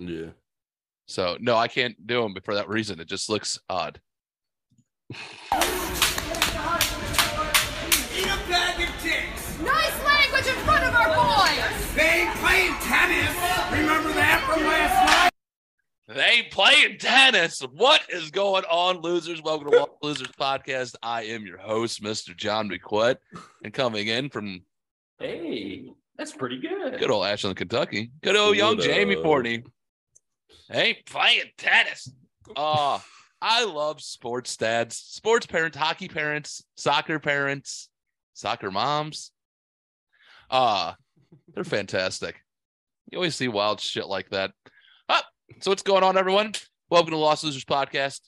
Yeah. So no, I can't do them for that reason. It just looks odd. Eat a bag of dicks. Nice language in front of our boys! They ain't playing tennis. Remember that from last night? They ain't playing tennis. What is going on, losers? Welcome to Lost Losers Podcast. I am your host, Mr. John McQuett, and coming in from Hey, that's pretty good. good old Ashland, Kentucky. Good old young What Jamie up? Ain't playing tennis. Oh, I love sports dads, sports parents, hockey parents, soccer parents, soccer moms. Uh, they're fantastic. You always see wild shit like that. Ah, so what's going on, everyone? Welcome to Lost Losers Podcast.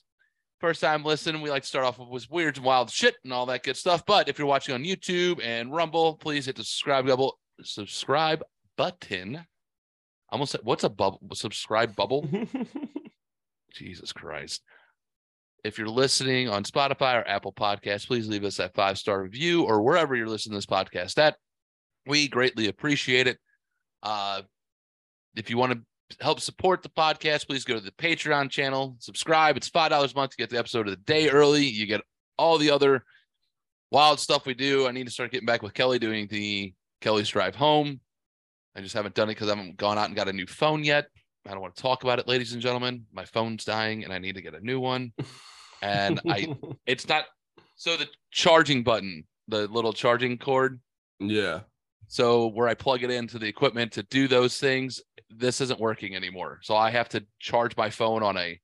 First time listening, we like to start off with weird and wild shit and all that good stuff. But if you're watching on YouTube and Rumble, please hit the subscribe double subscribe button. Almost said, what's a bubble? Subscribe bubble? Jesus Christ. If you're listening on Spotify or Apple Podcasts, please leave us that five star review or wherever you're listening to this podcast at. We greatly appreciate it. Uh, if you want to help support the podcast, please go to the Patreon channel, subscribe. It's $5 a month to get the episode of the day early. You get all the other wild stuff we do. I need to start getting back with Kelly doing the Kelly's Drive Home. I just haven't done it because I haven't gone out and got a new phone yet. I don't want to talk about it, ladies and gentlemen. My phone's dying and I need to get a new one. And I it's not so the charging button, the little charging cord. yeah. So where I plug it into the equipment to do those things, this isn't working anymore. So I have to charge my phone on a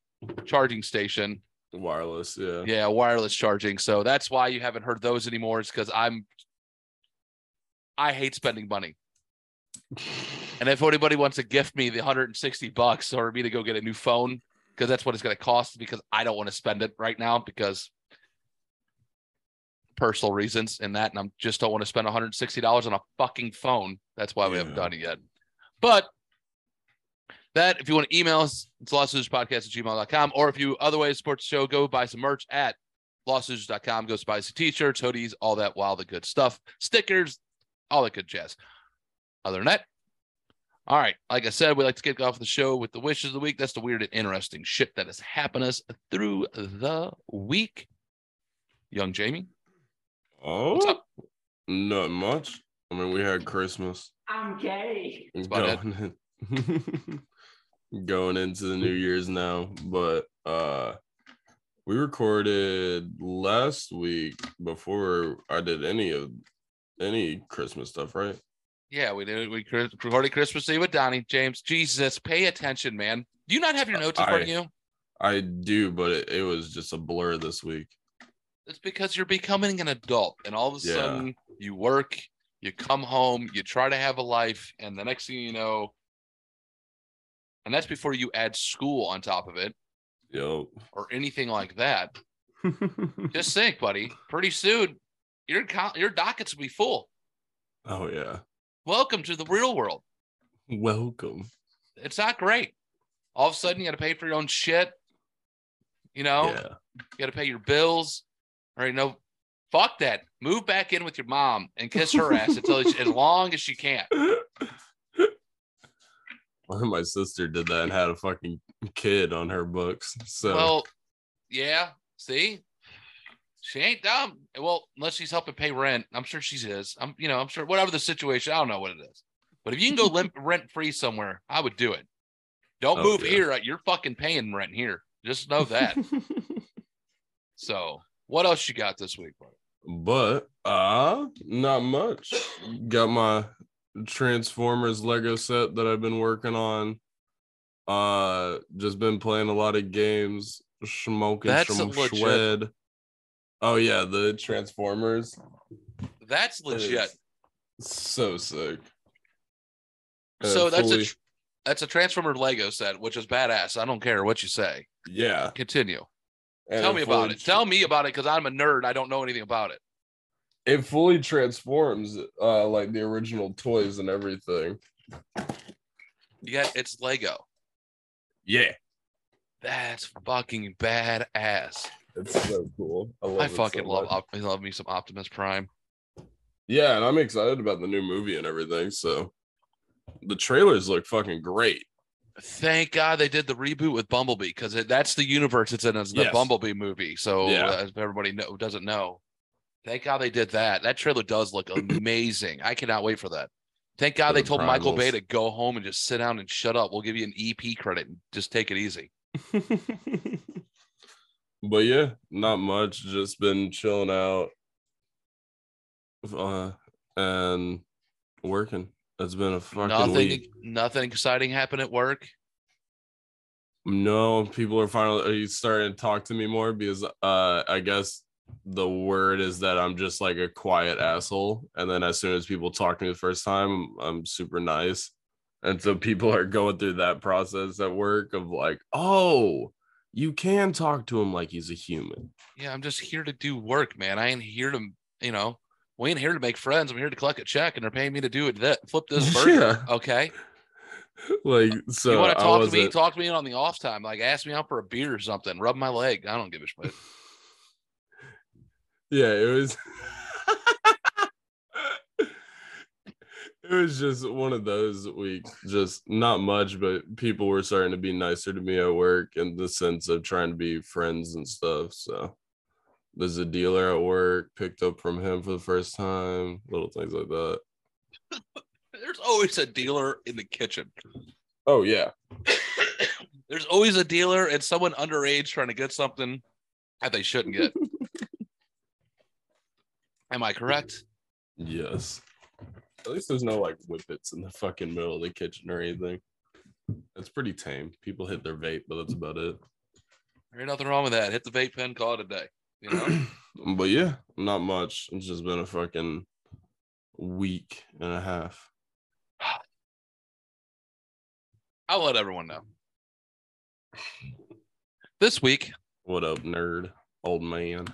charging station. Wireless. Yeah. Yeah, wireless charging. So that's why you haven't heard those anymore. Is because I'm I hate spending money. And if anybody wants to gift me the 160 bucks or me to go get a new phone, because that's what it's going to cost, because I don't want to spend it right now because personal reasons and that, and I just don't want to spend 160 dollars on a fucking phone. That's why we haven't done it yet. But that, if you want to email us, it's lostlosers.podcast at gmail.com. Or if you other ways support the show, go buy some merch at lostlosers.com. Go buy some t-shirts, hoodies, all that wild, the good stuff, stickers, all that good jazz. Other than that, all right. Like I said, we like to kick off the show with the wishes of the week. That's the weird and interesting shit that has happened us through the week. Young Jamie, Oh. what's up? Not much. I mean, we had Christmas. I'm gay. Going, in- going into the New Year's now, but uh we recorded last week before I did any of any Christmas stuff, right? Yeah, we did. We recorded Christmas Eve with Donnie James. Jesus, pay attention, man. Do you not have your notes in front of I- you? I do, but it, it was just a blur this week. It's because you're becoming an adult, and all of a Yeah. sudden you work, you come home, you try to have a life, and the next thing you know, and that's before you add school on top of it Yo. or anything like that. Just think, buddy. Pretty soon, your your dockets will be full. oh yeah. Welcome to the real world. Welcome. It's not great. All of a sudden, you got to pay for your own shit. You know, Yeah. you got to pay your bills. All right, no, fuck that. Move back in with your mom and kiss her ass until as long as she can. My sister did that and had a fucking kid on her books. So Well, yeah. See, she ain't dumb. Well, unless she's helping pay rent, I'm sure she is. I'm, you know, I'm sure whatever the situation, I don't know what it is. But if you can go limp, rent free somewhere, I would do it. Don't Oh, move yeah. here. You're fucking paying rent here. Just know that. so, what else you got this week, bro? but uh not much. Got my Transformers Lego set that I've been working on. Uh just been playing a lot of games, smoking That's some legit. Oh yeah, the Transformers. That's legit. So sick. So that's a tr- that's a Transformer Lego set, which is badass. I don't care what you say. yeah. Continue. and Tell me about fully it. Tell me about it because I'm a nerd. I don't know anything about it. it fully transforms uh like the original toys and everything. Yet it's Lego. Yeah. That's fucking badass. It's so cool. I, love I it so fucking love much. Op- I love me some Optimus Prime. Yeah, and I'm excited about the new movie and everything. So the trailers look fucking great. Thank God they did the reboot with Bumblebee because that's the universe it's in as the Yes. Bumblebee movie. So Yeah. as everybody know, doesn't know, thank God they did that. That trailer does look amazing. I cannot wait for that. Thank God For they the told Michael Bay to go home and just sit down and shut up. We'll give you an EP credit and just take it easy. but yeah, not much. Just been chilling out, uh, and working. It's been a fucking Nothing, week. nothing exciting happened at work. No, people are finally are starting to talk to me more because uh I guess the word is that I'm just like a quiet asshole. And then as soon as people talk to me the first time, I'm super nice. And so people are going through that process at work of like, oh, you can talk to him like he's a human. Yeah, I'm just here to do work, man. I ain't here to, you know, we ain't here to make friends. I'm here to collect a check, and they're paying me to do it. That flip this burger, okay? Like so you want to talk to me? Talk to me on the off time. Like, ask me out for a beer or something. Rub my leg. I don't give a shit. Yeah, it was it was just one of those weeks. Just not much, but people were starting to be nicer to me at work in the sense of trying to be friends and stuff. So there's a dealer at work, picked up from him for the first time, little things like that. There's always a dealer in the kitchen. Oh yeah. There's always a dealer and someone underage trying to get something that they shouldn't get. Am I correct? Yes. At least there's no like whippets in the fucking middle of the kitchen or anything. It's pretty tame. People hit their vape, but that's about it. There ain't nothing wrong with that. Hit the vape pen, call it a day. You know? but yeah, not much. It's just been a fucking week and a half. I'll let everyone know. This week, What up, nerd? Old man.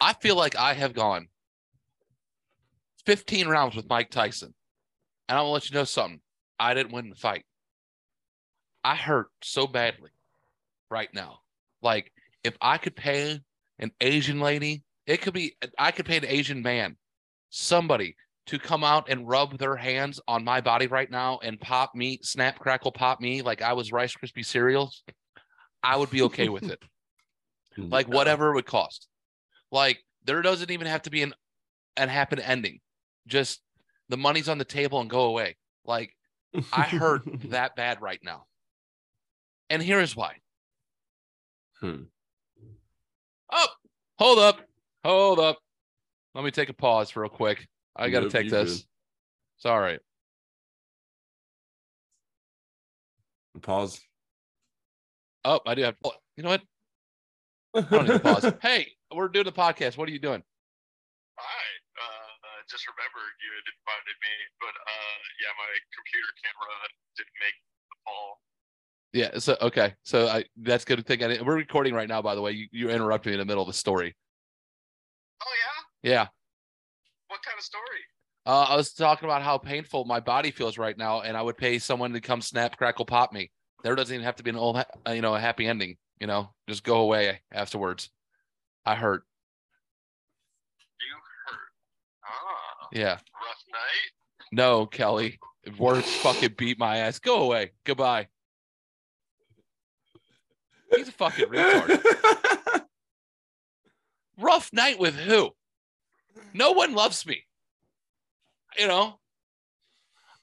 I feel like I have gone 15 rounds with Mike Tyson. And I'm gonna let you know something. I didn't win the fight. I hurt so badly right now. Like, if I could pay an Asian lady, it could be I could pay an Asian man, somebody to come out and rub their hands on my body right now and pop me, snap, crackle, pop me like I was Rice Krispie cereals. I would be okay with it. like whatever it would cost. Like there doesn't even have to be an an happen ending. Just the money's on the table and go away. Like I hurt that bad right now. And here's why. Hmm. Oh, hold up. Hold up. Let me take a pause real quick. I got to Nope, take this. good. Sorry. Pause. Oh, I do have. oh, You know what? I don't need to pause. hey, we're doing the podcast. What are you doing? Hi. Just remembered you had invited me, but uh, yeah, my computer camera didn't make the call. Yeah. So okay. So I that's good thing. I didn't, we're recording right now. By the way, you you interrupted me in the middle of the story. Oh yeah. Yeah. What kind of story? Uh, I was talking about how painful my body feels right now, and I would pay someone to come snap, crackle, pop me. There doesn't even have to be an old, you know, a happy ending. You know, just go away afterwards. I hurt. You hurt. Ah, Yeah. rough night. No, Kelly. Words fucking beat my ass. Go away. Goodbye. He's a fucking retard. Rough night with who? No one loves me. You know,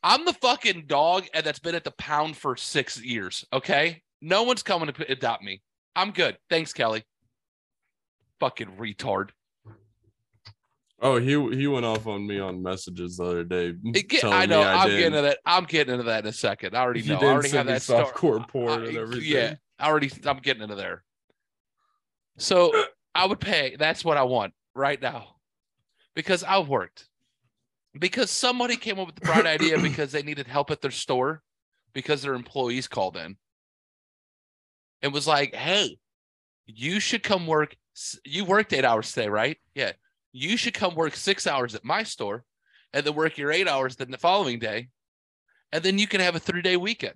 I'm the fucking dog and that's been at the pound for six years. Okay. No one's coming to adopt me. I'm good. Thanks, Kelly. Fucking retard. Oh, he he went off on me on messages the other day. Get- I know. I am getting into that. I'm getting into that in a second. I already know. I already have that softcore porn I- and everything. Yeah, I already. I'm getting into there. So I would pay. That's what I want right now, because I've worked. Because somebody came up with the bright idea because they needed help at their store, because their employees called in. and was like, hey, you should come work. You worked eight hours today, right? Yeah you should come work six hours at my store and then work your eight hours then the following day. And then you can have a three day weekend.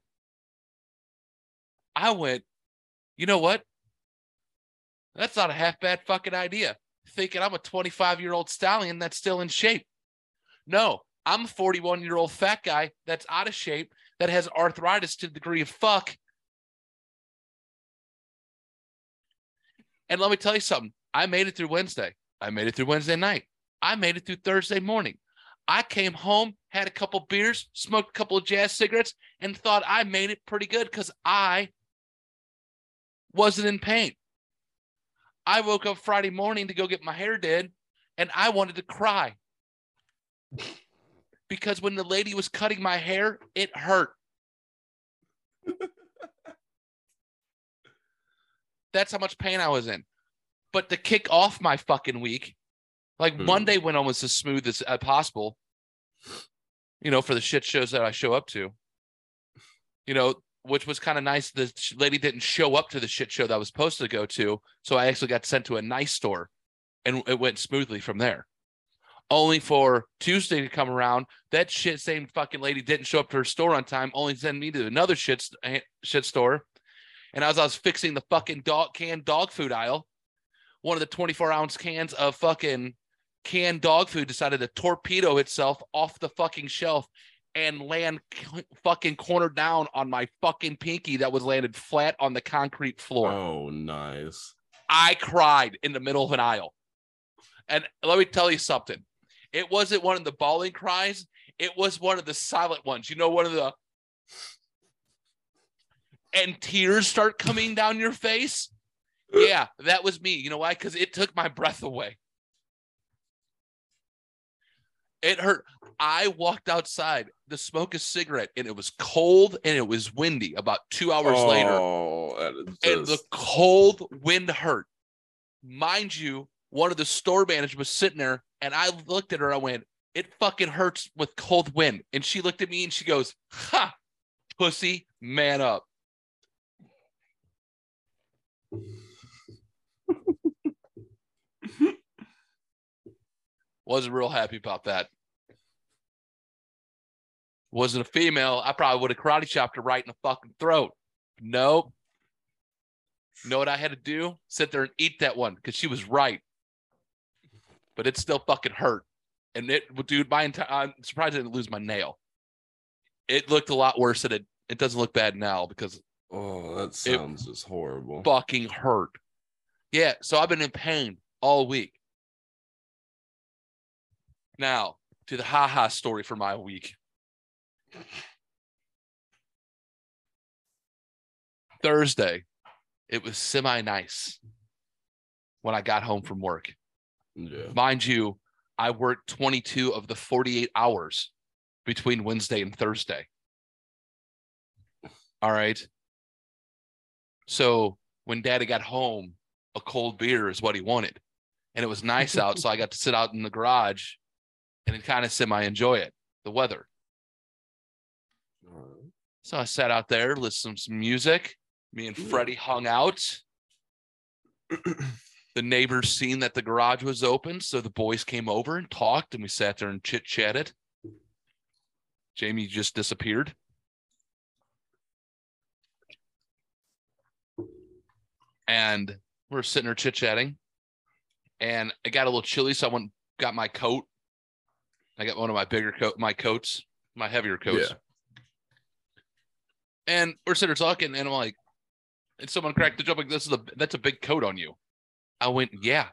I went, you know what? That's not a half bad fucking idea. Thinking I'm a 25 year old stallion that's still in shape. No, I'm a 41 year old fat guy that's out of shape that has arthritis to the degree of fuck. And let me tell you something I made it through Wednesday. I made it through Wednesday night. I made it through Thursday morning. I came home, had a couple beers, smoked a couple of jazz cigarettes, and thought I made it pretty good because I wasn't in pain. I woke up Friday morning to go get my hair did, and I wanted to cry because when the lady was cutting my hair, it hurt. That's how much pain I was in. But to kick off my fucking week, like Hmm. Monday went almost as smooth as possible, you know, for the shit shows that I show up to, you know, which was kind of nice. The lady didn't show up to the shit show that I was supposed to go to. So I actually got sent to a nice store and it went smoothly from there. Only for Tuesday to come around, that shit same fucking lady didn't show up to her store on time, only send me to another shit, eh, shit store. And as I was fixing the fucking dog canned dog food aisle, one of the 24 ounce cans of fucking canned dog food decided to torpedo itself off the fucking shelf and land c- fucking corner down on my fucking pinky that was landed flat on the concrete floor. Oh, nice. I cried in the middle of an aisle. And let me tell you something. It wasn't one of the bawling cries. It was one of the silent ones. You know, one of the and tears start coming down your face. Yeah, that was me. You know why? Because it took my breath away. It hurt. I walked outside to smoke a cigarette and it was cold and it was windy about two hours later Oh, that is and the cold wind hurt. Mind you, one of the store managers was sitting there, and I looked at her. I went, "It fucking hurts with cold wind." And she looked at me and she goes, "Ha, pussy, man up." Wasn't real happy about that. Wasn't a female, I probably would have karate chopped her right in the fucking throat. Nope. You know what I had to do? Sit there and eat that one because she was right. But it still fucking hurt. And it, dude, my entire, I'm surprised I didn't lose my nail. It looked a lot worse than it, it doesn't look bad now because oh, that sounds just horrible. fucking hurt. Yeah, so I've been in pain all week. Now, to the haha story for my week. Thursday, it was semi nice when I got home from work. yeah. Mind you, I worked 22 of the 48 hours between Wednesday and Thursday. All right. So when daddy got home, a cold beer is what he wanted. And it was nice out. So I got to sit out in the garage and kind of semi enjoy it, the weather. So I sat out there, listened to some music. Me and Freddie hung out. the neighbors seen that the garage was open, so the boys came over and talked, and we sat there and chit chatted. Jamie just disappeared. And we are sitting there chit chatting, and it got a little chilly, so I went got my coat. I got one of my bigger coat, my coats, my heavier coats. Yeah. And we're sitting there talking, and I'm like, and someone cracked the joke like, "This is a that's a big coat on you." I went, "Yeah."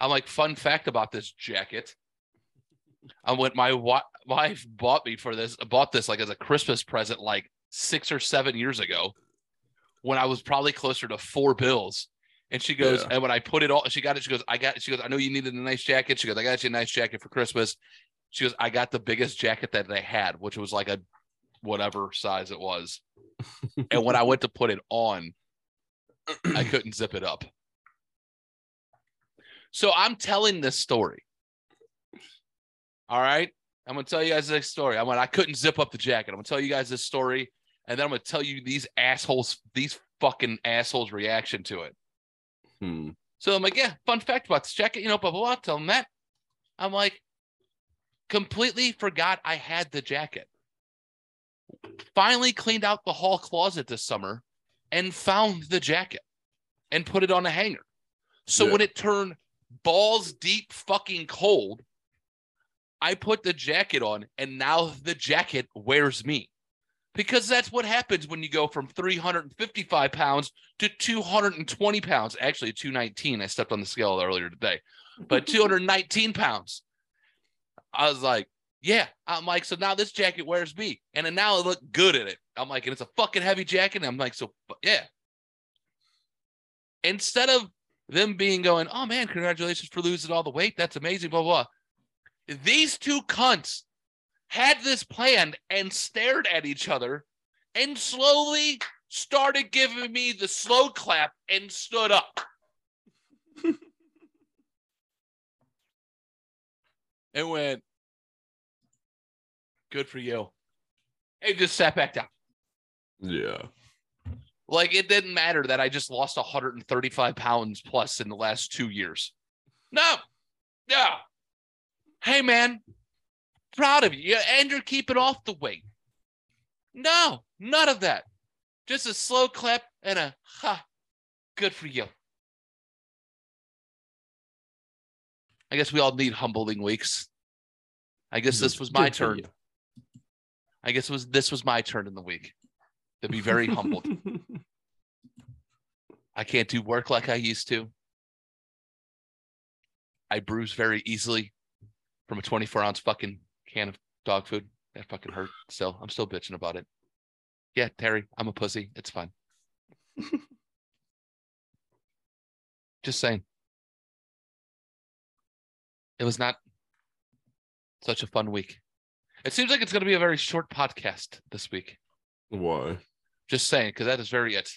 I'm like, "Fun fact about this jacket." I went, "My wi- wife bought me for this. Bought this like as a Christmas present, like six or seven years ago, when I was probably closer to four bills." And she goes, Yeah. and when I put it all, she got it. She goes, "I got." She goes, "I know you needed a nice jacket." She goes, "I got you a nice jacket for Christmas." She goes, "I got the biggest jacket that they had, which was like a whatever size it was." and when I went to put it on, I couldn't zip it up. So I'm telling this story. All right. I'm gonna tell you guys this story. I'm gonna I couldn't zip up the jacket. I'm gonna tell you guys this story, and then I'm gonna tell you these assholes, these fucking assholes' reaction to it. Hmm. So I'm like, yeah, fun fact about this jacket, you know, blah blah blah. Tell them that. I'm like, completely forgot I had the jacket. Finally cleaned out the hall closet this summer and found the jacket and put it on a hanger. So Yeah. when it turned balls deep fucking cold, I put the jacket on and now the jacket wears me. because that's what happens when you go from 355 pounds to 220 pounds. Actually, 219. I stepped on the scale earlier today, but 219 pounds. I was like, yeah. I'm like, so now this jacket wears me, and then now I look good in it. I'm like, and it's a fucking heavy jacket. And I'm like, so yeah. Instead of them being going, oh man, congratulations for losing all the weight. That's amazing. Blah blah. These two cunts had this planned and stared at each other and slowly started giving me the slow clap and stood up. and went, good for you. And just sat back down. Yeah. Like it didn't matter that I just lost 135 pounds plus in the last two years. No, no. Hey, man, proud of you. And you're keeping off the weight. No, none of that. Just a slow clap and a ha. Good for you. I guess we all need humbling weeks. I guess this was my Good turn. I guess it was this was my turn in the week to be very humbled. I can't do work like I used to. I bruise very easily from a 24 ounce fucking can of dog food. That fucking hurt still. I'm still bitching about it. Yeah, Terry, I'm a pussy. It's fine. Just saying. It was not such a fun week. It seems like it's going to be a very short podcast this week. Why? Just saying, because that is very it.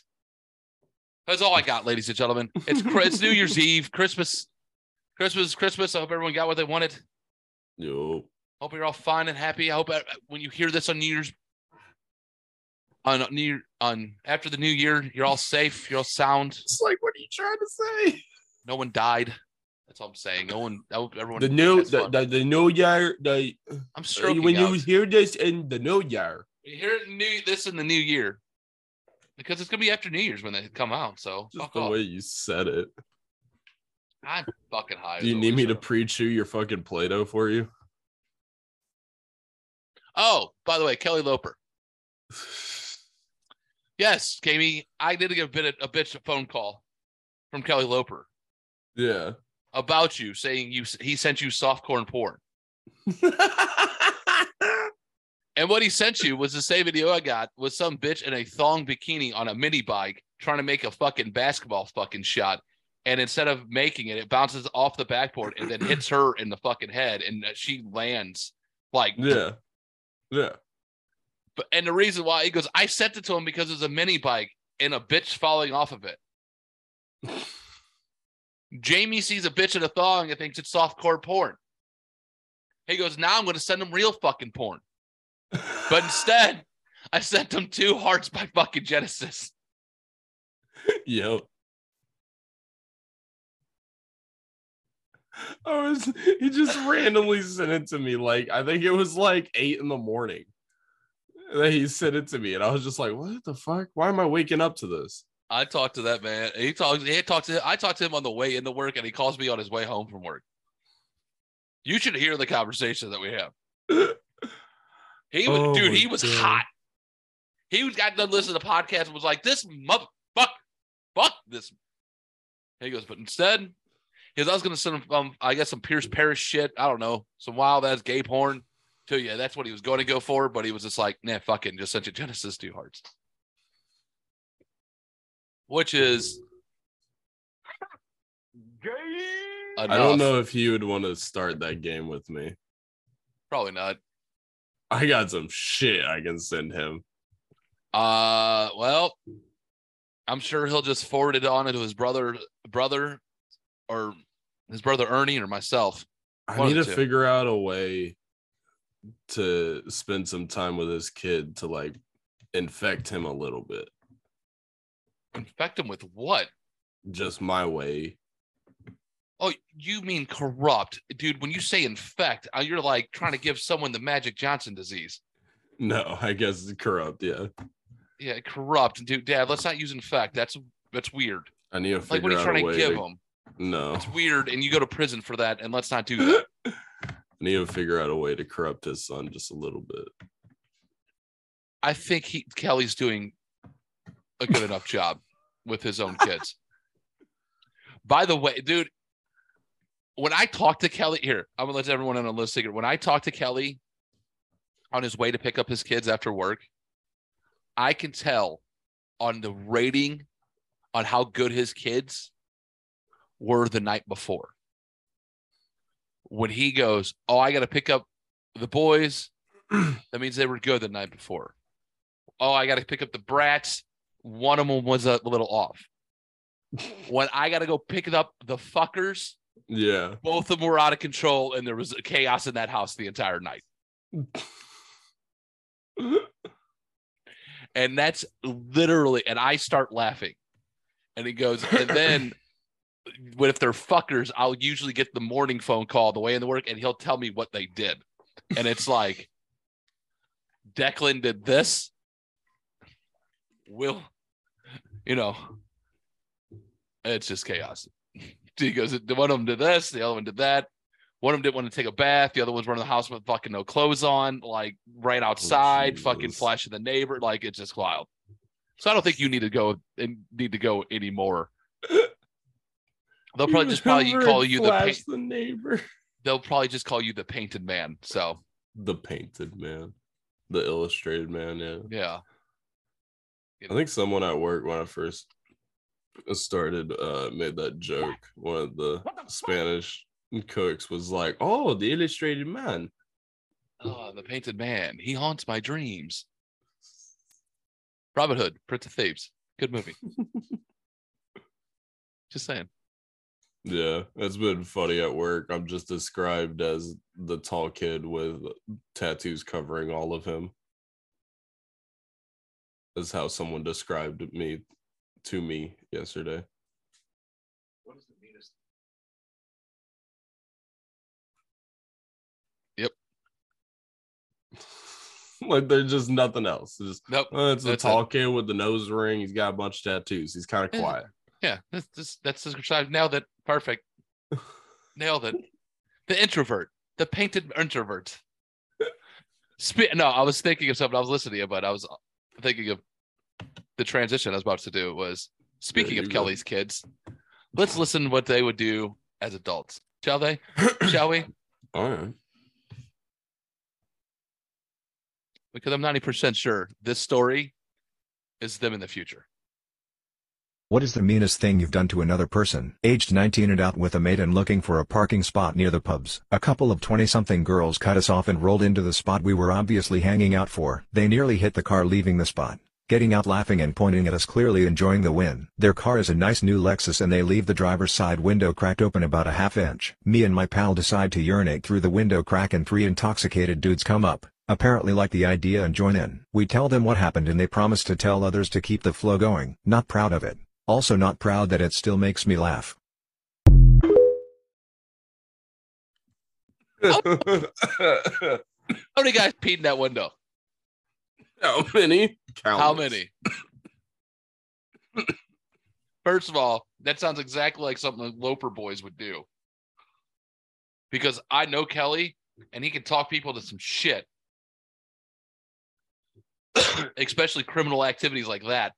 That's all I got, ladies and gentlemen. It's it's New Year's Eve, Christmas, Christmas, Christmas. I hope everyone got what they wanted. Yo. Hope you're all fine and happy. I hope uh, when you hear this on New Year's, on New Year, on after the New Year, you're all safe, you're all sound. It's like, what are you trying to say? No one died. That's all I'm saying. No one. Everyone. The new, the, the, the new year, the I'm uh, stroking when you hear this in the new year, You hear it in new this in the new year because it's gonna be after New Year's when they come out. So just fuck the off. way you said it. I'm fucking high. Do you need me to pre-chew your fucking Play-Doh for you? Oh, by the way, Kelly Loper. Yes, Jamie, I did get a bit a bitch a phone call from Kelly Loper yeah. About you, saying you he sent you softcore porn, and what he sent you was the same video I got was some bitch in a thong bikini on a mini bike trying to make a fucking basketball fucking shot, and instead of making it, it bounces off the backboard and then hits her in the fucking head, and uh, she lands like yeah. Yeah. But and the reason why he goes, I sent it to him because it's a mini bike and a bitch falling off of it. Jamie sees a bitch in a thong and thinks it's softcore porn. He goes, now I'm going to send him real fucking porn. But instead, I sent him two hearts by fucking Genesis. Yo. I was he just randomly sent it to me like I think it was like eight in the morning. Then he sent it to me and I was just like, what the fuck? Why am I waking up to this? I talked to that man. He talks. He talked to. Him, I talked to him on the way into work, and he calls me on his way home from work. You should hear the conversation that we have. He was, Oh dude. He was God. hot. He was got done listening to the podcast and was like, "This mother, fuck, fuck this." He goes, but instead, he goes, "I was gonna send him, um, I guess some Pierce Paris shit. I don't know, some wild ass gay porn to you. That's what he was going to go for, but he was just like, nah, fucking, just sent you Genesis two hearts." Which is I enough. don't know if he would want to start that game with me. Probably not. I got some shit I can send him. Uh, well, I'm sure he'll just forward it on to his brother, brother, or his brother Ernie or myself. I need to two. figure out a way to spend some time with his kid to like infect him a little bit. Infect him with what? Just my way. Oh, you mean corrupt, dude? When you say infect, uh, you're like trying to give someone the Magic Johnson disease. No, I guess it's corrupt. Yeah. Yeah, corrupt, dude. Dad, let's not use infect. That's that's weird. I need to Like, figure what are you trying to give him? No. It's weird, and you go to prison for that. And let's not do that. I need to figure out a way to corrupt his son just a little bit. I think he Kelly's doing a good enough job with his own kids. By the way, dude, when I talk to Kelly here, I'm gonna let everyone in on the list secret. When I talk to Kelly on his way to pick up his kids after work, I can tell on the rating on how good his kids were the night before. When he goes, Oh, I got to pick up the boys, that means they were good the night before. Oh, I got to pick up the brats. One of them was a little off. when I got to go pick up the fuckers, Yeah. both of them were out of control and there was chaos in that house the entire night. And that's literally, and I start laughing. And he goes, and then what if they're fuckers, I'll usually get the morning phone call the way in the work, and he'll tell me what they did. And it's like, Declan did this. Will, you know, it's just chaos. He goes, one of them did this, the other one did that. One of them didn't want to take a bath. The other one's running the house with fucking no clothes on, like right oh, outside, fucking flashing the neighbor. Like it's just wild. So I don't think you need to go and need to go anymore. They'll probably just probably call you the paint, the neighbor. they'll probably just call you the painted man. So The painted man. The illustrated man, yeah. yeah. I think someone at work when I first started uh made that joke. One of the Spanish cooks was like, "Oh, the illustrated man." Oh, the painted man. He haunts my dreams. Robin Hood, Prince of Thieves. Good movie. just saying. Yeah, it's been funny at work. I'm just described as the tall kid with tattoos covering all of him. Is how someone described me to me yesterday. What is the meanest? Yep. like there's just nothing else. It's just Nope. oh, it's a That's it. tall kid with the nose ring. He's got a bunch of tattoos. He's kind of quiet. Yeah, that's that's that's described. Now that Perfect. Nailed it. The introvert, the painted introvert. Spe- no, I was thinking of something. I was listening to you, but I was thinking of the transition I was about to do. Was speaking of. Kelly's kids, let's listen what they would do as adults. Shall they? Shall we? All right. Because I'm 90% sure this story is them in the future. What is the meanest thing you've done to another person? Aged 19 and out with a mate and looking for a parking spot near the pubs. A couple of 20-something girls cut us off and rolled into the spot we were obviously hanging out for. They nearly hit the car leaving the spot. Getting out laughing and pointing at us clearly enjoying the win. Their car is a nice new Lexus and they leave the driver's side window cracked open about a half inch. Me and my pal decide to urinate through the window crack and three intoxicated dudes come up. Apparently like the idea and join in. We tell them what happened and they promise to tell others to keep the flow going. Not proud of it. Also not proud that it still makes me laugh. How many guys peed in that window? How many? How many? First of all, that sounds exactly like something the Loper boys would do. Because I know Kelly and he can talk people to some shit. Especially criminal activities like that.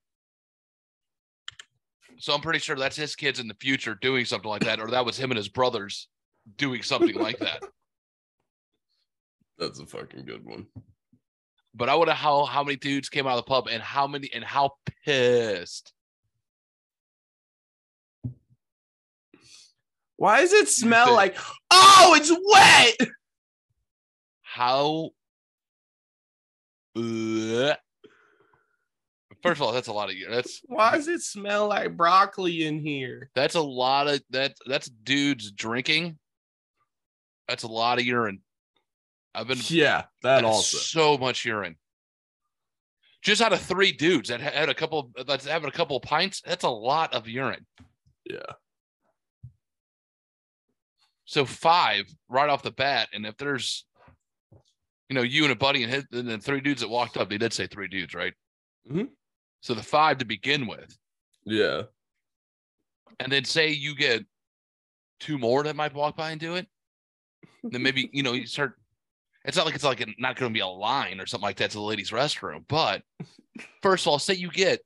So I'm pretty sure that's his kids in the future doing something like that, or that was him and his brothers doing something like that. That's a fucking good one. But I wonder how how many dudes came out of the pub and how many and how pissed. Why does it smell like? Oh, it's wet. how Ugh. First of all that's a lot of urine. that's Why does it smell like broccoli in here? that's a lot of that that's dudes drinking that's a lot of urine i've been Yeah, that also. so much urine just out of three dudes that had a couple that's having a couple of pints that's a lot of urine Yeah. so five right off the bat and if there's you know you and a buddy and, his, and then three dudes that walked up they did say three dudes right Mhm. So the five to begin with Yeah. and then say you get two more that might walk by and do it, then maybe you know you start. It's not like it's like a, not going to be a line or something like that to the ladies' restroom. But first of all, say you get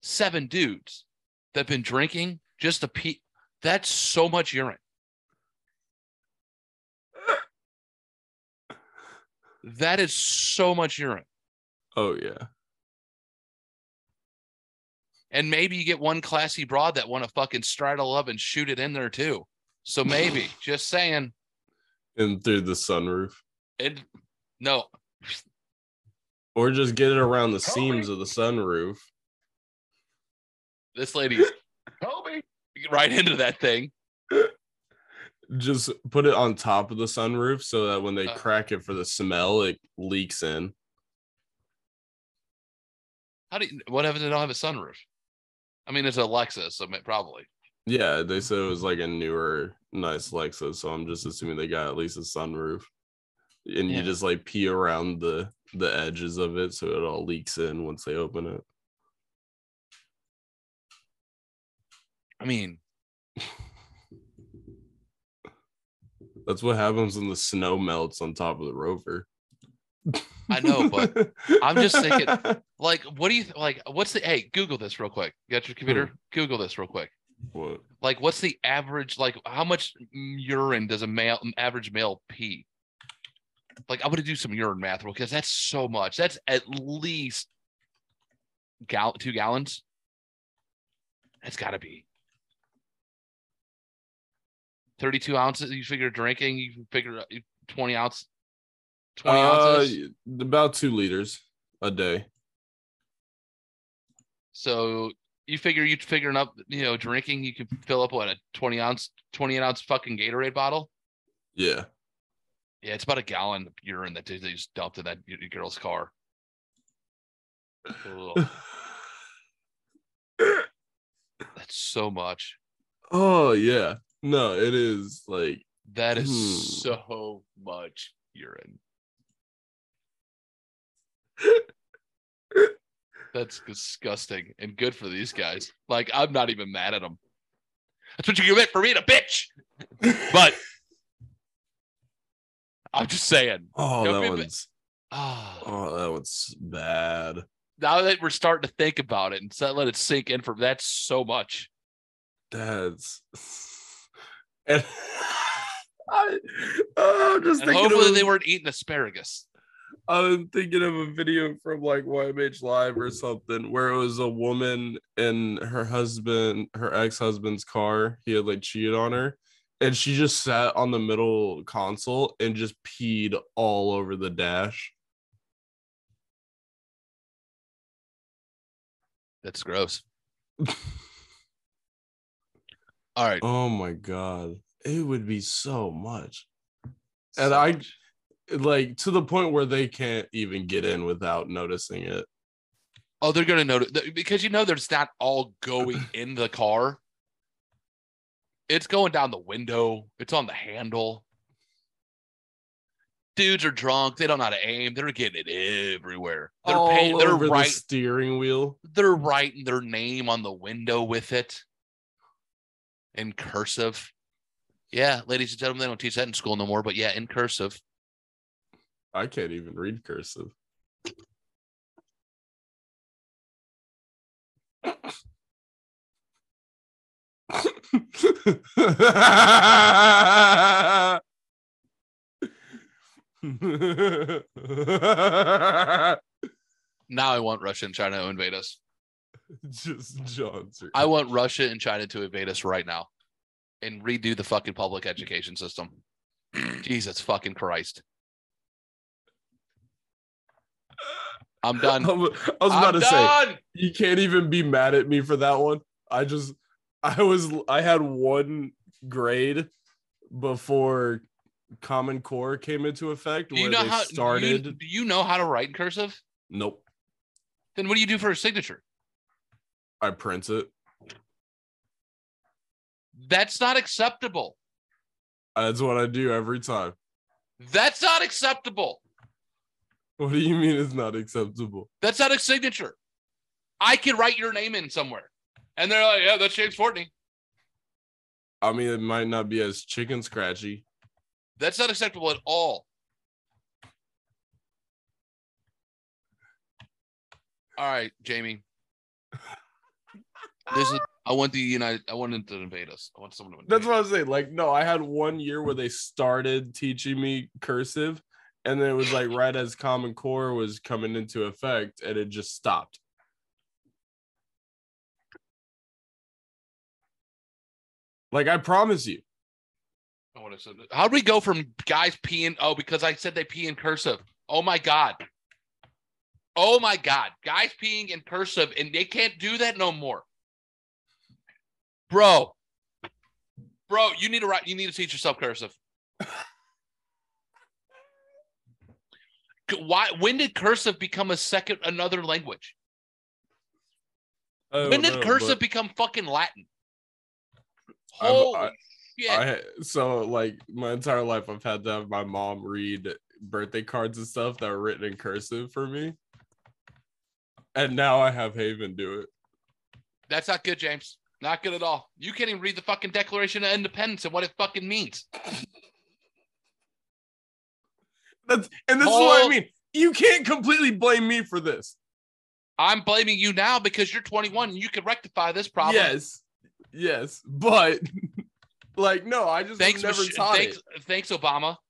seven dudes that've been drinking just a pee. That's so much urine. That is so much urine. Oh yeah. And maybe you get one classy broad that want to fucking straddle up and shoot it in there too. So maybe, just saying. And through the sunroof. It no, Or just get it around the seams of the sunroof. this lady's Kobe. right into that thing. Just put it on top of the sunroof so that when they Uh. crack it for the smell, it leaks in. How do you, what happens if they don't have a sunroof? I mean, it's a Lexus, so probably. Yeah, they said it was like a newer, nice Lexus, so I'm just assuming they got at least a sunroof. And Yeah. you just like pee around the the edges of it so it all leaks in once they open it. I mean, That's what happens when the snow melts on top of the rover. I know, but I'm just thinking- like, what do you like? What's the hey? Google this real quick. You got your computer? Google this real quick. what? Like, what's the average? Like, how much urine does a male average male pee? Like, I'm gonna do some urine math real because that's so much. That's at least gal two gallons. That's got to be 32 ounces. You figure drinking, you figure uh, 20 ounce, 20 Uh, ounces. about two liters a day. So you figure you figuring up, you know, drinking, you could fill up what a 20 ounce, 28 ounce fucking Gatorade bottle. Yeah. Yeah, it's about a gallon of urine that they just dumped in that girl's car. That's so much. oh yeah. No, it is like That is Hmm. so much urine. That's disgusting and good for these guys. Like, I'm not even mad at them. That's what you get for being a bitch. But I'm just saying. oh that one's ah, oh that one's bad. now that we're starting to think about it and let it sink in for that's so much. That's and I, oh, I'm just And thinking hopefully of, they weren't eating asparagus. I'm thinking of a video from like YMH Live or something where it was a woman in her husband, her ex-husband's car. He had like cheated on her, and she just sat on the middle console and just peed all over the dash. That's gross. All right. Oh my god, it would be so much. and I- much. Like to the point where they can't even get in without noticing it. Oh, they're gonna notice because you know there's not all going in the car. It's going down the window. It's on the handle. Dudes are drunk. They don't know how to aim. They're getting it everywhere. They're all paying, they're over the steering wheel. They're writing their name on the window with it in cursive. Yeah, ladies and gentlemen, they don't teach that in school no more. But yeah, in cursive. I can't even read cursive. Now I want Russia and China to invade us. Just Johnson. I want Russia and China to invade us right now and redo the fucking public education system. Jesus fucking Christ. I'm done. I was about I'm to say you can't even be mad at me for that one. I just I was I had one grade before Common Core came into effect Do where you know they how started. You, do you know how to write in cursive? Nope. Then what do you do for a signature? I print it. That's not acceptable. That's what I do every time. That's not acceptable. What do you mean it's not acceptable? That's not a signature. I could write your name in somewhere. And they're like, yeah, that's James Fortney. I mean, it might not be as chicken scratchy. That's not acceptable at all. All right, Jamie. I want the United. I want them to invade us. I want someone to. Invade That's what I was saying. Like, no, I had one year where they started teaching me cursive, and then it was like right as Common Core was coming into effect, and it just stopped. Like, I promise you. I want to. Say how do we go from guys peeing? Oh, because I said they pee in cursive. Oh my god. Oh my god, guys peeing in cursive, and they can't do that no more, bro. Bro, you need to write. You need to teach yourself cursive. Why? When did cursive become a second another language? When did cursive but become fucking Latin? Holy I- shit! I so like my entire life I've had to have my mom read birthday cards and stuff that were written in cursive for me. And now I have Haven do it. That's not good, James. Not good at all. You can't even read the fucking Declaration of Independence and what it fucking means. That's and this is what I mean. You can't completely blame me for this. I'm blaming you now because you're 21 and you can rectify this problem. Yes. Yes. But like no, I just Thanks, never Mich- taught thanks, thanks, Obama.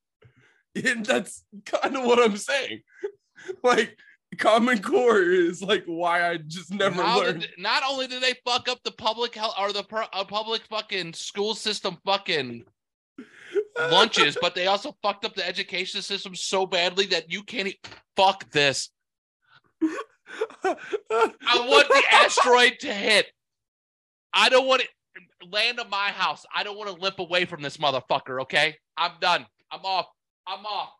And that's kind of what I'm saying. Like Common Core is like why I just never Now learned. not only did they fuck up the public health or the per, uh, public fucking school system fucking lunches, but they also fucked up the education system so badly that you can't. E- fuck this. I want the asteroid to hit. I don't want it land on my house. I don't want to limp away from this motherfucker. Okay, I'm done. I'm off. I'm off.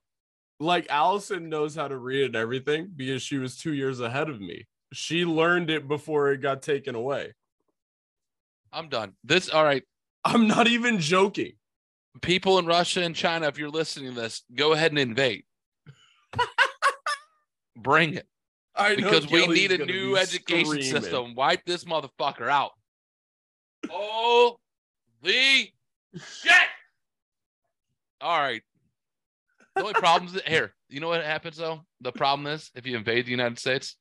like Allison knows how to read and everything because she was two years ahead of me. She learned it before it got taken away. I'm done. This all right. I'm not even joking. People in Russia and China, if you're listening to this, go ahead and invade. Bring it. Because we Kelly's need a new be education screaming. system. Wipe this motherfucker out. Holy shit! All right. The only problem is here. You know what happens though? The problem is if you invade the United States,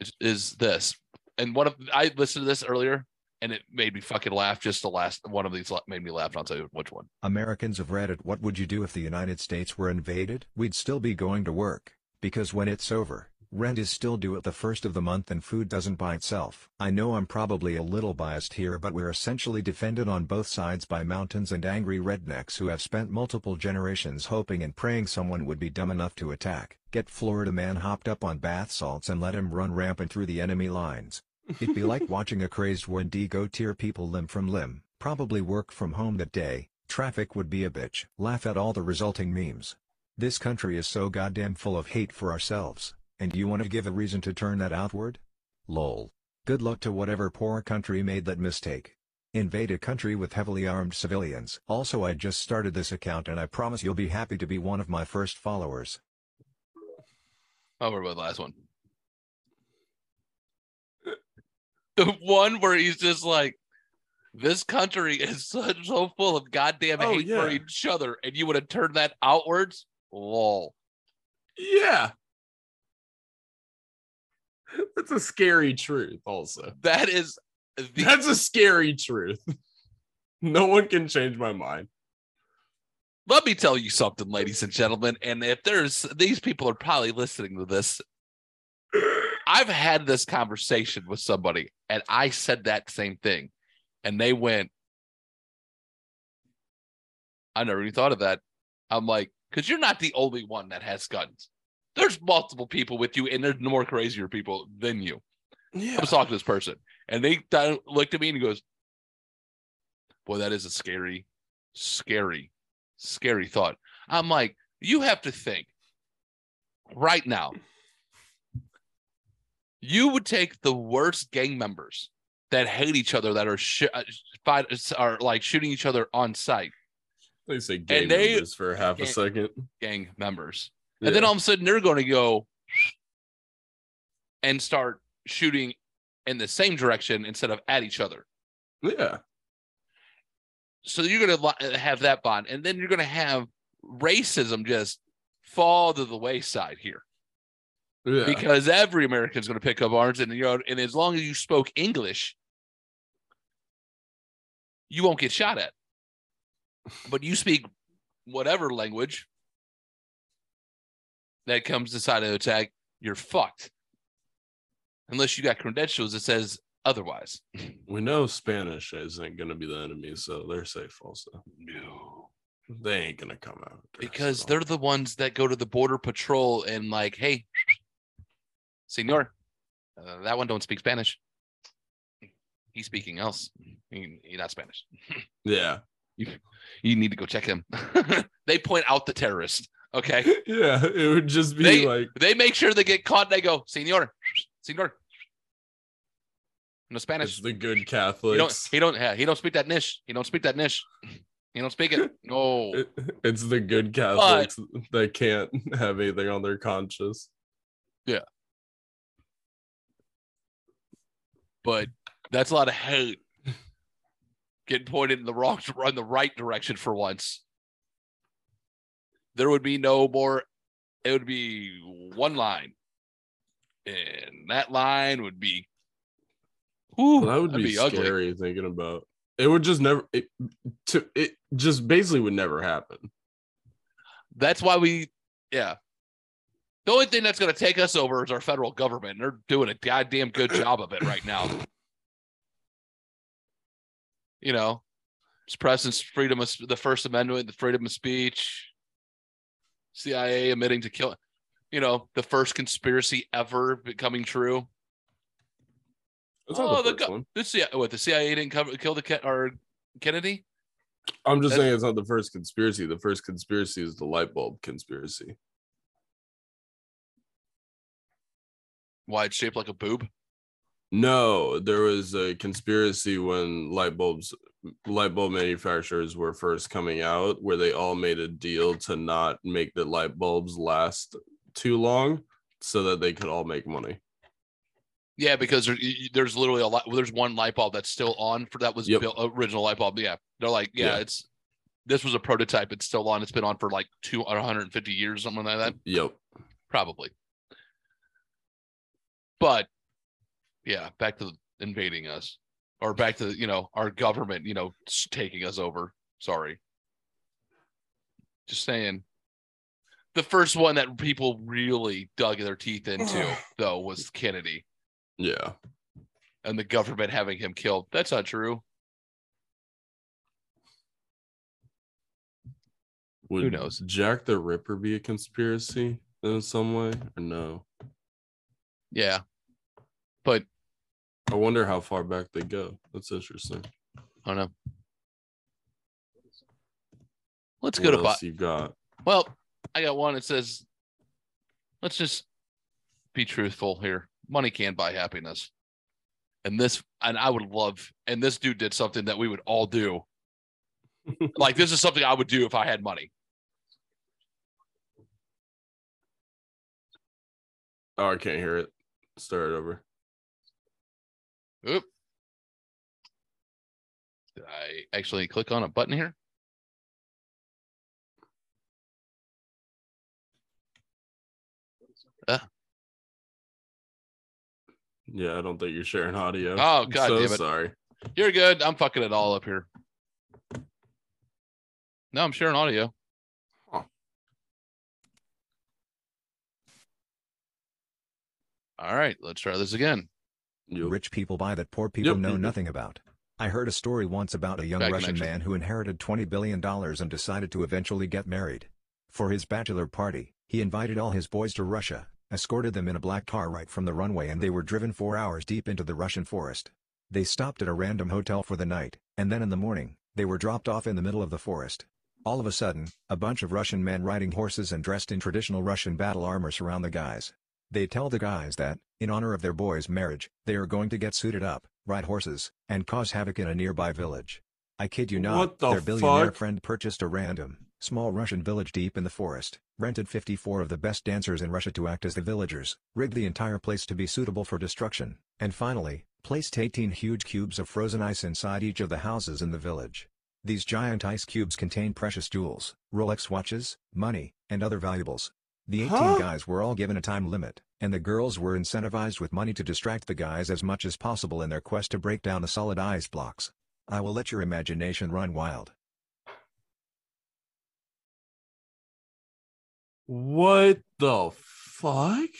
is, is this. And one of I listened to this earlier, and it made me fucking laugh. Just the last one of these made me laugh. And I'll tell you which one. Americans of Reddit. What would you do if the United States were invaded? We'd still be going to work. Because when it's over, rent is still due at the first of the month and food doesn't buy itself. I know I'm probably a little biased here but we're essentially defended on both sides by mountains and angry rednecks who have spent multiple generations hoping and praying someone would be dumb enough to attack. Get Florida man hopped up on bath salts and let him run rampant through the enemy lines. It'd be like watching a crazed Wendigo tear people limb from limb. Probably work from home that day, traffic would be a bitch. Laugh at all the resulting memes. This country is so goddamn full of hate for ourselves, and you want to give a reason to turn that outward? Lol. Good luck to whatever poor country made that mistake. Invade a country with heavily armed civilians. Also I just started this account and I promise you'll be happy to be one of my first followers. Over with the last one. The one where he's just like, this country is so, so full of goddamn Oh, hate for each other, and you would have turned that outwards. Lol. Yeah. That's a scary truth, also. That is the That's a scary truth. No one can change my mind. let me tell you something, ladies and gentlemen. And if there's these people are probably listening to this, I've had this conversation with somebody, and I said that same thing, and they went, "I never even thought of that." I'm like, "Because you're not the only one that has guns. There's multiple people with you, and there's more crazier people than you." Yeah. I was talking to this person, and they th- looked at me and he goes, "Boy, that is a scary, scary, scary thought." I'm like, "You have to think right now. You would take the worst gang members that hate each other, that are sh- uh, fight, are like shooting each other on site, They say gay And they- members for half a second. gang members, and then all of a sudden they're going to go and start shooting in the same direction instead of at each other." yeah. so you're going to have that bond and then you're going to have racism just fall to the wayside here Yeah. because every American's going to pick up arms, and you know, and as long as you spoke English, you won't get shot at. But you speak whatever language that comes to side of the attack, you're fucked. Unless you got credentials that says otherwise. we know Spanish isn't gonna be the enemy, so they're safe also. No. They ain't gonna come out. Because they're the ones that go to the border patrol and like, hey, senor, uh, that one don't speak Spanish. He's speaking else. He, he not Spanish. Yeah. You need to go check him. they point out the terrorist. Okay. Yeah. It would just be They- like They make sure they get caught. They go, senor, senor. No Spanish. it's the good He don't. Catholics. He don't. Yeah, he don't speak that niche. He don't speak that niche. He don't speak it. No. It- it's the good Catholics that can't have anything on their conscience. But that's a lot of hate getting pointed in the wrong in the right direction for once. There would be no more. It would be one line, and that line would be. Ooh, that would be, ugly. scary thinking about. It would just never. It, to it just basically would never happen. That's why we, yeah. The only thing that's going to take us over is our federal government. and They're doing a goddamn good job of it right now. You know, suppressing freedom of the First Amendment, the freedom of speech, CIA admitting to kill, you know, the first conspiracy ever becoming true. That's oh, the the first go- one. the CIA, what the CIA didn't cover, kill the or Kennedy. I'm just That's- saying it's not the first conspiracy. The first conspiracy is the light bulb conspiracy. Why it's shaped like a boob? No, there was a conspiracy when light bulbs light bulb manufacturers were first coming out where they all made a deal to not make the light bulbs last too long so that they could all make money. Yeah, because there, there's literally a lot. There's one light bulb that's still on for that was Yep. built original light bulb. Yeah, they're like, yeah, Yeah. it's this was a prototype. It's still on. It's been on for like two or 150 years, something like that, Yep. probably. But yeah, back to invading us, or back to you know our government, you know, taking us over. Sorry, just saying. The first one that people really dug their teeth into, though, was Kennedy Yeah. and the government having him killed. That's not true. Would knows? Jack the Ripper be a conspiracy in some way or no? Yeah. But I wonder how far back they go. That's interesting. I don't know. Let's what go to else you got? well, I got one It says let's just be truthful here. Money can't buy happiness. And this and I would love and this dude did something that we would all do. like this is something I would do if I had money. Oh, I can't hear it. Start it over. Oop. Did I actually click on a button here? Ah. Yeah, I don't think you're sharing audio. Oh, God so sorry. You're good. I'm fucking it all up here. No, I'm sharing audio. All right, let's try this again. You rich people buy that poor people Yep. know nothing about. I heard a story once about a young Bad Russian connection. man who inherited $20 billion and decided to eventually get married. For his bachelor party, he invited all his boys to Russia, escorted them in a black car right from the runway and they were driven four hours deep into the Russian forest. They stopped at a random hotel for the night, and then in the morning, they were dropped off in the middle of the forest. All of a sudden, a bunch of Russian men riding horses and dressed in traditional Russian battle armor surround the guys. They tell the guys that, in honor of their boy's marriage, they are going to get suited up, ride horses, and cause havoc in a nearby village. I kid you not, the their billionaire fuck? friend purchased a random, small Russian village deep in the forest, rented 54 of the best dancers in Russia to act as the villagers, rigged the entire place to be suitable for destruction, and finally, placed 18 huge cubes of frozen ice inside each of the houses in the village. These giant ice cubes contain precious jewels, Rolex watches, money, and other valuables. The 18 Huh? guys were all given a time limit, and the girls were incentivized with money to distract the guys as much as possible in their quest to break down the solid ice blocks. I will let your imagination run wild. What the fuck?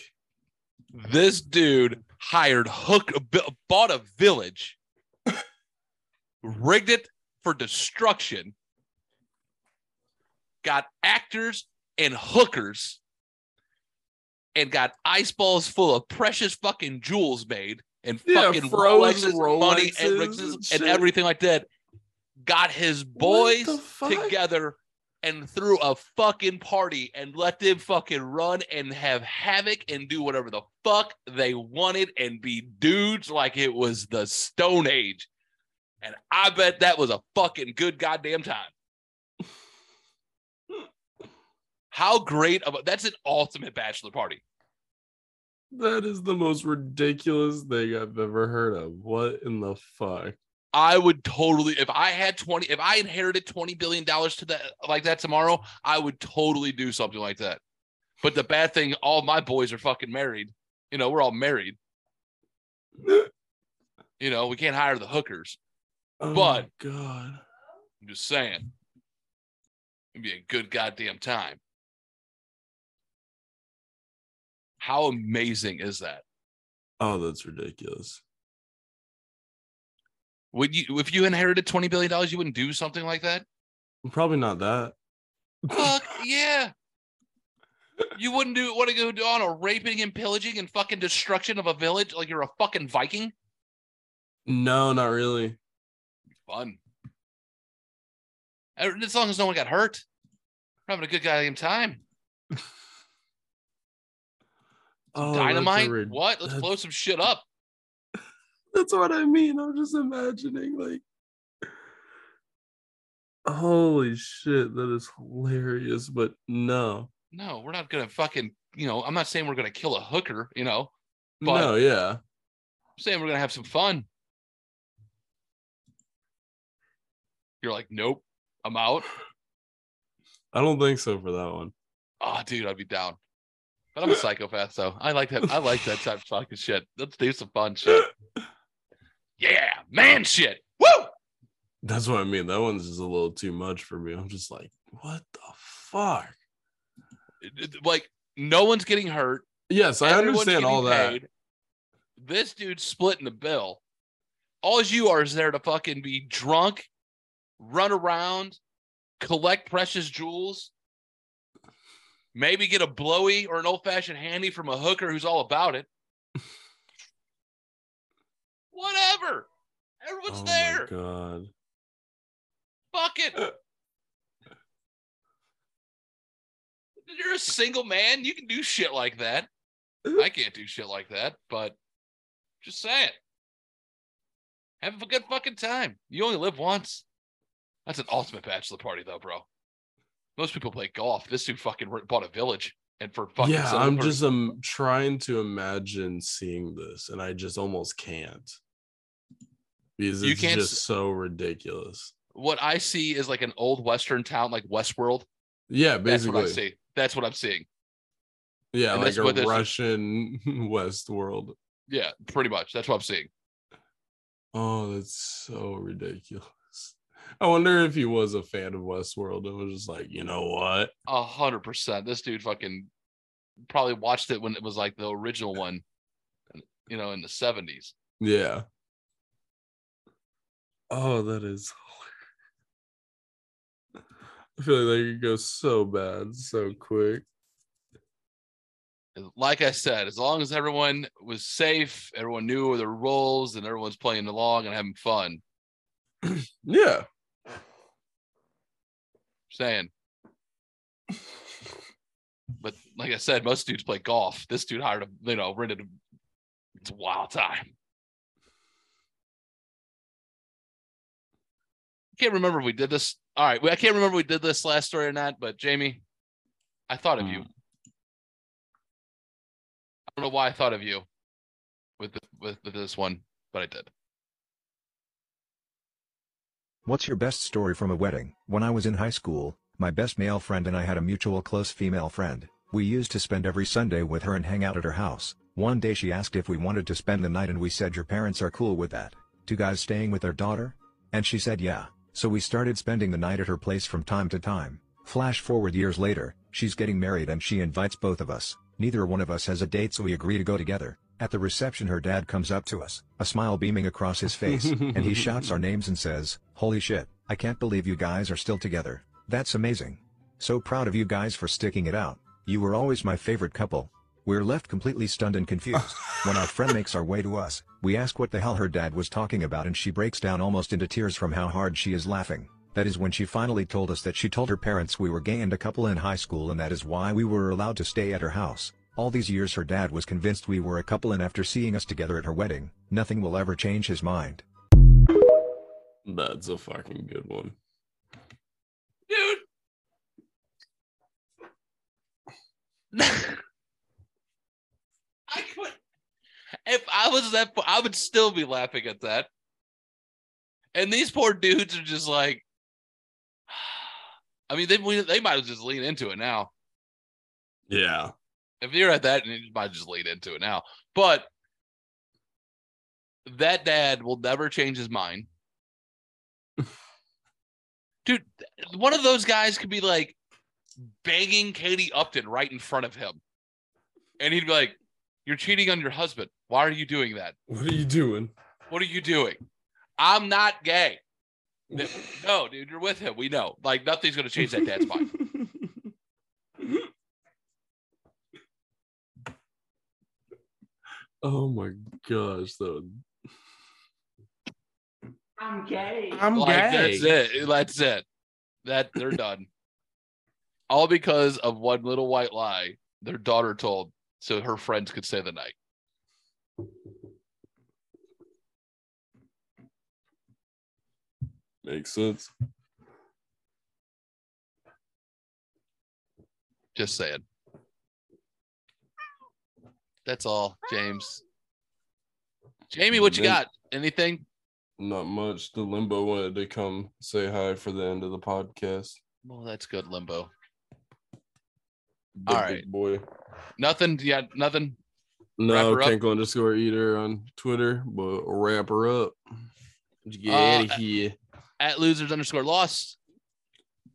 This dude hired hook, bought a village, rigged it for destruction, got actors and hookers, and got ice balls full of precious fucking jewels made and Yeah, fucking Rolexes, and money and, Rolexes and and everything like that. Got his boys together and threw a fucking party and let them fucking run and have havoc and do whatever the fuck they wanted and be dudes like it was the Stone Age. And I bet that was a fucking good goddamn time. How great of a that's an ultimate bachelor party. That is the most ridiculous thing I've ever heard of. What in the fuck? I would totally if I had 20 if I inherited 20 billion dollars to that like that tomorrow, I would totally do something like that. But the bad thing, all my boys are fucking married. You know, we're all married. You know, we can't hire the hookers. Oh But- god. I'm just saying. It'd be a good goddamn time. How amazing is that? Oh, that's ridiculous. Would you if you inherited 20 billion dollars, you wouldn't do something like that? Probably not that. Fuck yeah. You wouldn't do want to go on a raping and pillaging and fucking destruction of a village like you're a fucking Viking? No, not really. Fun. As long as no one got hurt. We're having a good goddamn time. Oh, Dynamite? rid- what? Let's that's- blow some shit up. That's what I mean. I'm just imagining like Holy shit, that is hilarious, but no. No, we're not gonna fucking, you know, I'm not saying we're gonna kill a hooker, you know. But- no, yeah. I'm saying we're gonna have some fun. You're like, nope, I'm out. I don't think so for that one. Oh, dude, I'd be down. But I'm a psychopath, so I like that. I like that type of fucking shit. Let's do some fun shit. Yeah, man shit. Woo! That's what I mean. That one's just a little too much for me. I'm just like, what the fuck? Like, no one's getting hurt. Yes, I Everyone's understand all getting that. paid. This dude's splitting the bill. All you are is there to fucking be drunk, run around, collect precious jewels, maybe get a blowy or an old fashioned handy from a hooker who's all about it. Whatever. Everyone's oh there. my god. Fuck it. You're a single man. You can do shit like that. I can't do shit like that, but just saying. Have a good fucking time. You only live once. That's an ultimate bachelor party, though, bro. Most people play golf. This dude fucking bought a village, and for fucking yeah, I'm just um trying to imagine seeing this, and I just almost can't because You it's can't just s- so ridiculous. what I see is like an old western town, like Westworld. Yeah, That's what I basically. see. That's what I'm seeing. Yeah, And like a this. Russian West world. Yeah, pretty much. That's what I'm seeing. Oh, that's so ridiculous. I wonder if he was a fan of Westworld and was just like, you know what? A hundred percent. This dude fucking probably watched it when it was like the original one, you know, in the seventies. Yeah. Oh, that is. I feel like that could go so bad so quick. Like I said, as long as everyone was safe, everyone knew their roles, and everyone's playing along and having fun. Yeah. Saying. But like I said, most dudes play golf. This dude hired a, you know, rented a. It's a wild time. I can't remember if we did this. All right, I can't remember if we did this last story or not. But Jamie, I thought of you. Hmm. I don't know why I thought of you with the, with, with this one, but I did. What's your best story from a wedding? When I was in high school, my best male friend and I had a mutual close female friend. We used to spend every Sunday with her and hang out at her house. One day she asked if we wanted to spend the night and we said your parents are cool with that. Two guys staying with their daughter? And she said yeah, so we started spending the night at her place from time to time. Flash forward years later, she's getting married and she invites both of us. Neither one of us has a date so we agree to go together. At the reception her dad comes up to us, a smile beaming across his face, and he shouts our names and says, Holy shit, I can't believe you guys are still together. That's amazing. So proud of you guys for sticking it out. You were always my favorite couple. We're left completely stunned and confused. when our friend makes our way to us, we ask what the hell her dad was talking about and she breaks down almost into tears from how hard she is laughing. That is when she finally told us that she told her parents we were gay and a couple in high school and that is why we were allowed to stay at her house. All these years her dad was convinced we were a couple and after seeing us together at her wedding, nothing will ever change his mind. That's a fucking good one. dude. I could. If I was that, I would still be laughing at that. And these poor dudes are just like, I mean, they they might as well just lean into it now. Yeah. If you're at that, and you might just lean into it now. But that dad will never change his mind. Dude, one of those guys could be like banging Katie Upton right in front of him. And he'd be like, You're cheating on your husband. Why are you doing that? What are you doing? What are you doing? I'm not gay. No, dude, you're with him. We know. Like, nothing's going to change that dad's mind. oh my gosh, though. I'm gay. I'm like, That's it. That's it. That they're done. All because of one little white lie their daughter told so her friends could stay the night. Makes sense. Just saying. That's all, James. Jamie, what you got? Anything? Not much. The limbo wanted to come say hi for the end of the podcast. Well, that's good, Limbo. Big, All big right. boy. Nothing. Yeah, nothing. No, her up? Kenko underscore eater on Twitter, but wrap her up. Get Uh, out of here. At losers underscore lost.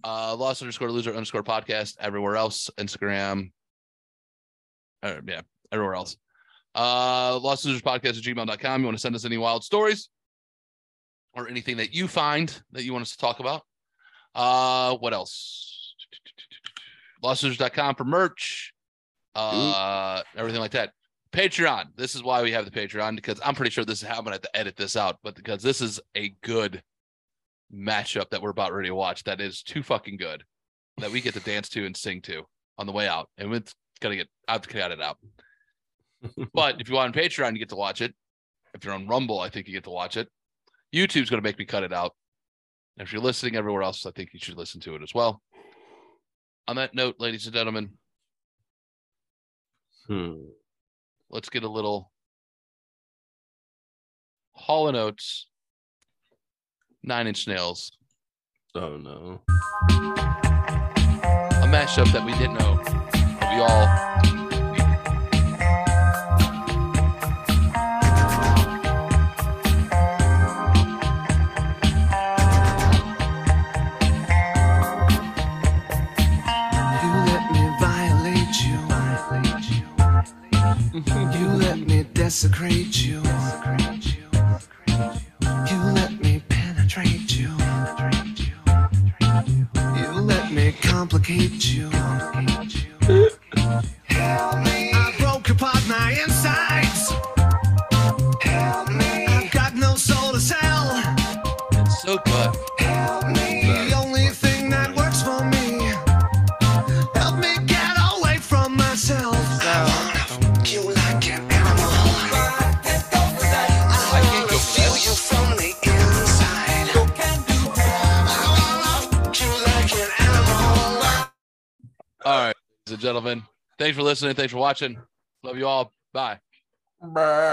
Uh, lost underscore loser underscore podcast. Everywhere else, Instagram. Uh, yeah, everywhere else. Uh, lost losers podcast at gmail.com. You want to send us any wild stories or anything that you find that you want us to talk about? Uh, what else? Lostlosers.com for merch, uh, everything like that. Patreon. This is why we have the Patreon because I'm pretty sure this is how I'm gonna have to edit this out, but because this is a good matchup that we're about ready to watch. That is too fucking good that we get to dance to and sing to on the way out, and it's gonna get I have to cut it out. But if you want on Patreon, you get to watch it. If you're on Rumble, I think you get to watch it. YouTube's gonna make me cut it out. And if you're listening everywhere else, I think you should listen to it as well. On that note, ladies and gentlemen, Hmm. let's get a little Hall and Oates, Nine Inch Nails, Oh no. a mashup that we didn't know. We all Mm-hmm. You let me desecrate you. You let me penetrate you. You let me complicate you. Help me. I broke apart my and gentlemen, thanks for listening. Thanks for watching. Love you all. Bye. Bruh.